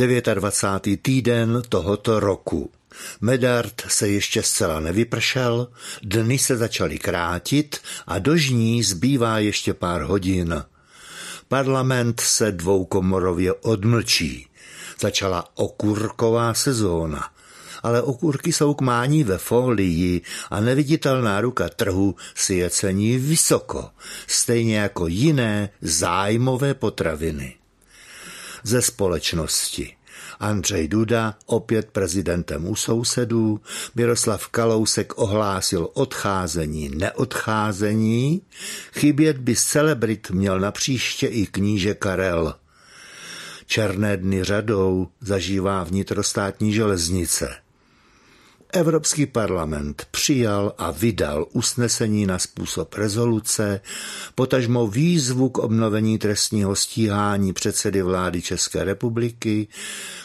29. týden tohoto roku. Medard se ještě zcela nevypršel, dny se začaly krátit a do žní zbývá ještě pár hodin. Parlament se dvoukomorově odmlčí. Začala okurková sezóna ale okurky jsou k mání ve folii a neviditelná ruka trhu si je cení vysoko, stejně jako jiné zájmové potraviny. Ze společnosti. Andřej Duda opět prezidentem u sousedů, Miroslav Kalousek ohlásil odcházení neodcházení, chybět by celebrit měl na příště i kníže Karel. Černé dny řadou zažívá vnitrostátní železnice. Evropský parlament přijal a vydal usnesení na způsob rezoluce, potažmo výzvu k obnovení trestního stíhání předsedy vlády České republiky,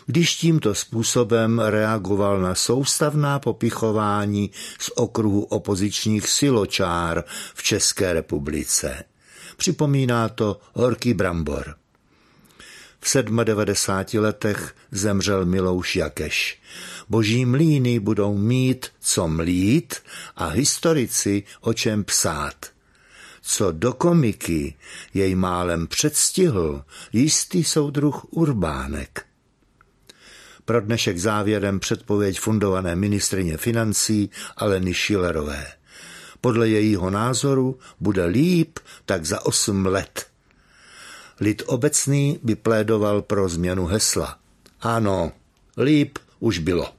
když tímto způsobem reagoval na soustavná popichování z okruhu opozičních siločár v České republice. Připomíná to horký brambor. V 97 letech zemřel Milouš Jakeš. Boží mlíny budou mít co mlít a historici o čem psát. Co do komiky jej málem předstihl jistý soudruh Urbánek. Pro dnešek závěrem předpověď fundované ministrině financí Aleny Šilerové. Podle jejího názoru bude líp tak za osm let. Lid obecný by plédoval pro změnu hesla. Ano, líp už bylo.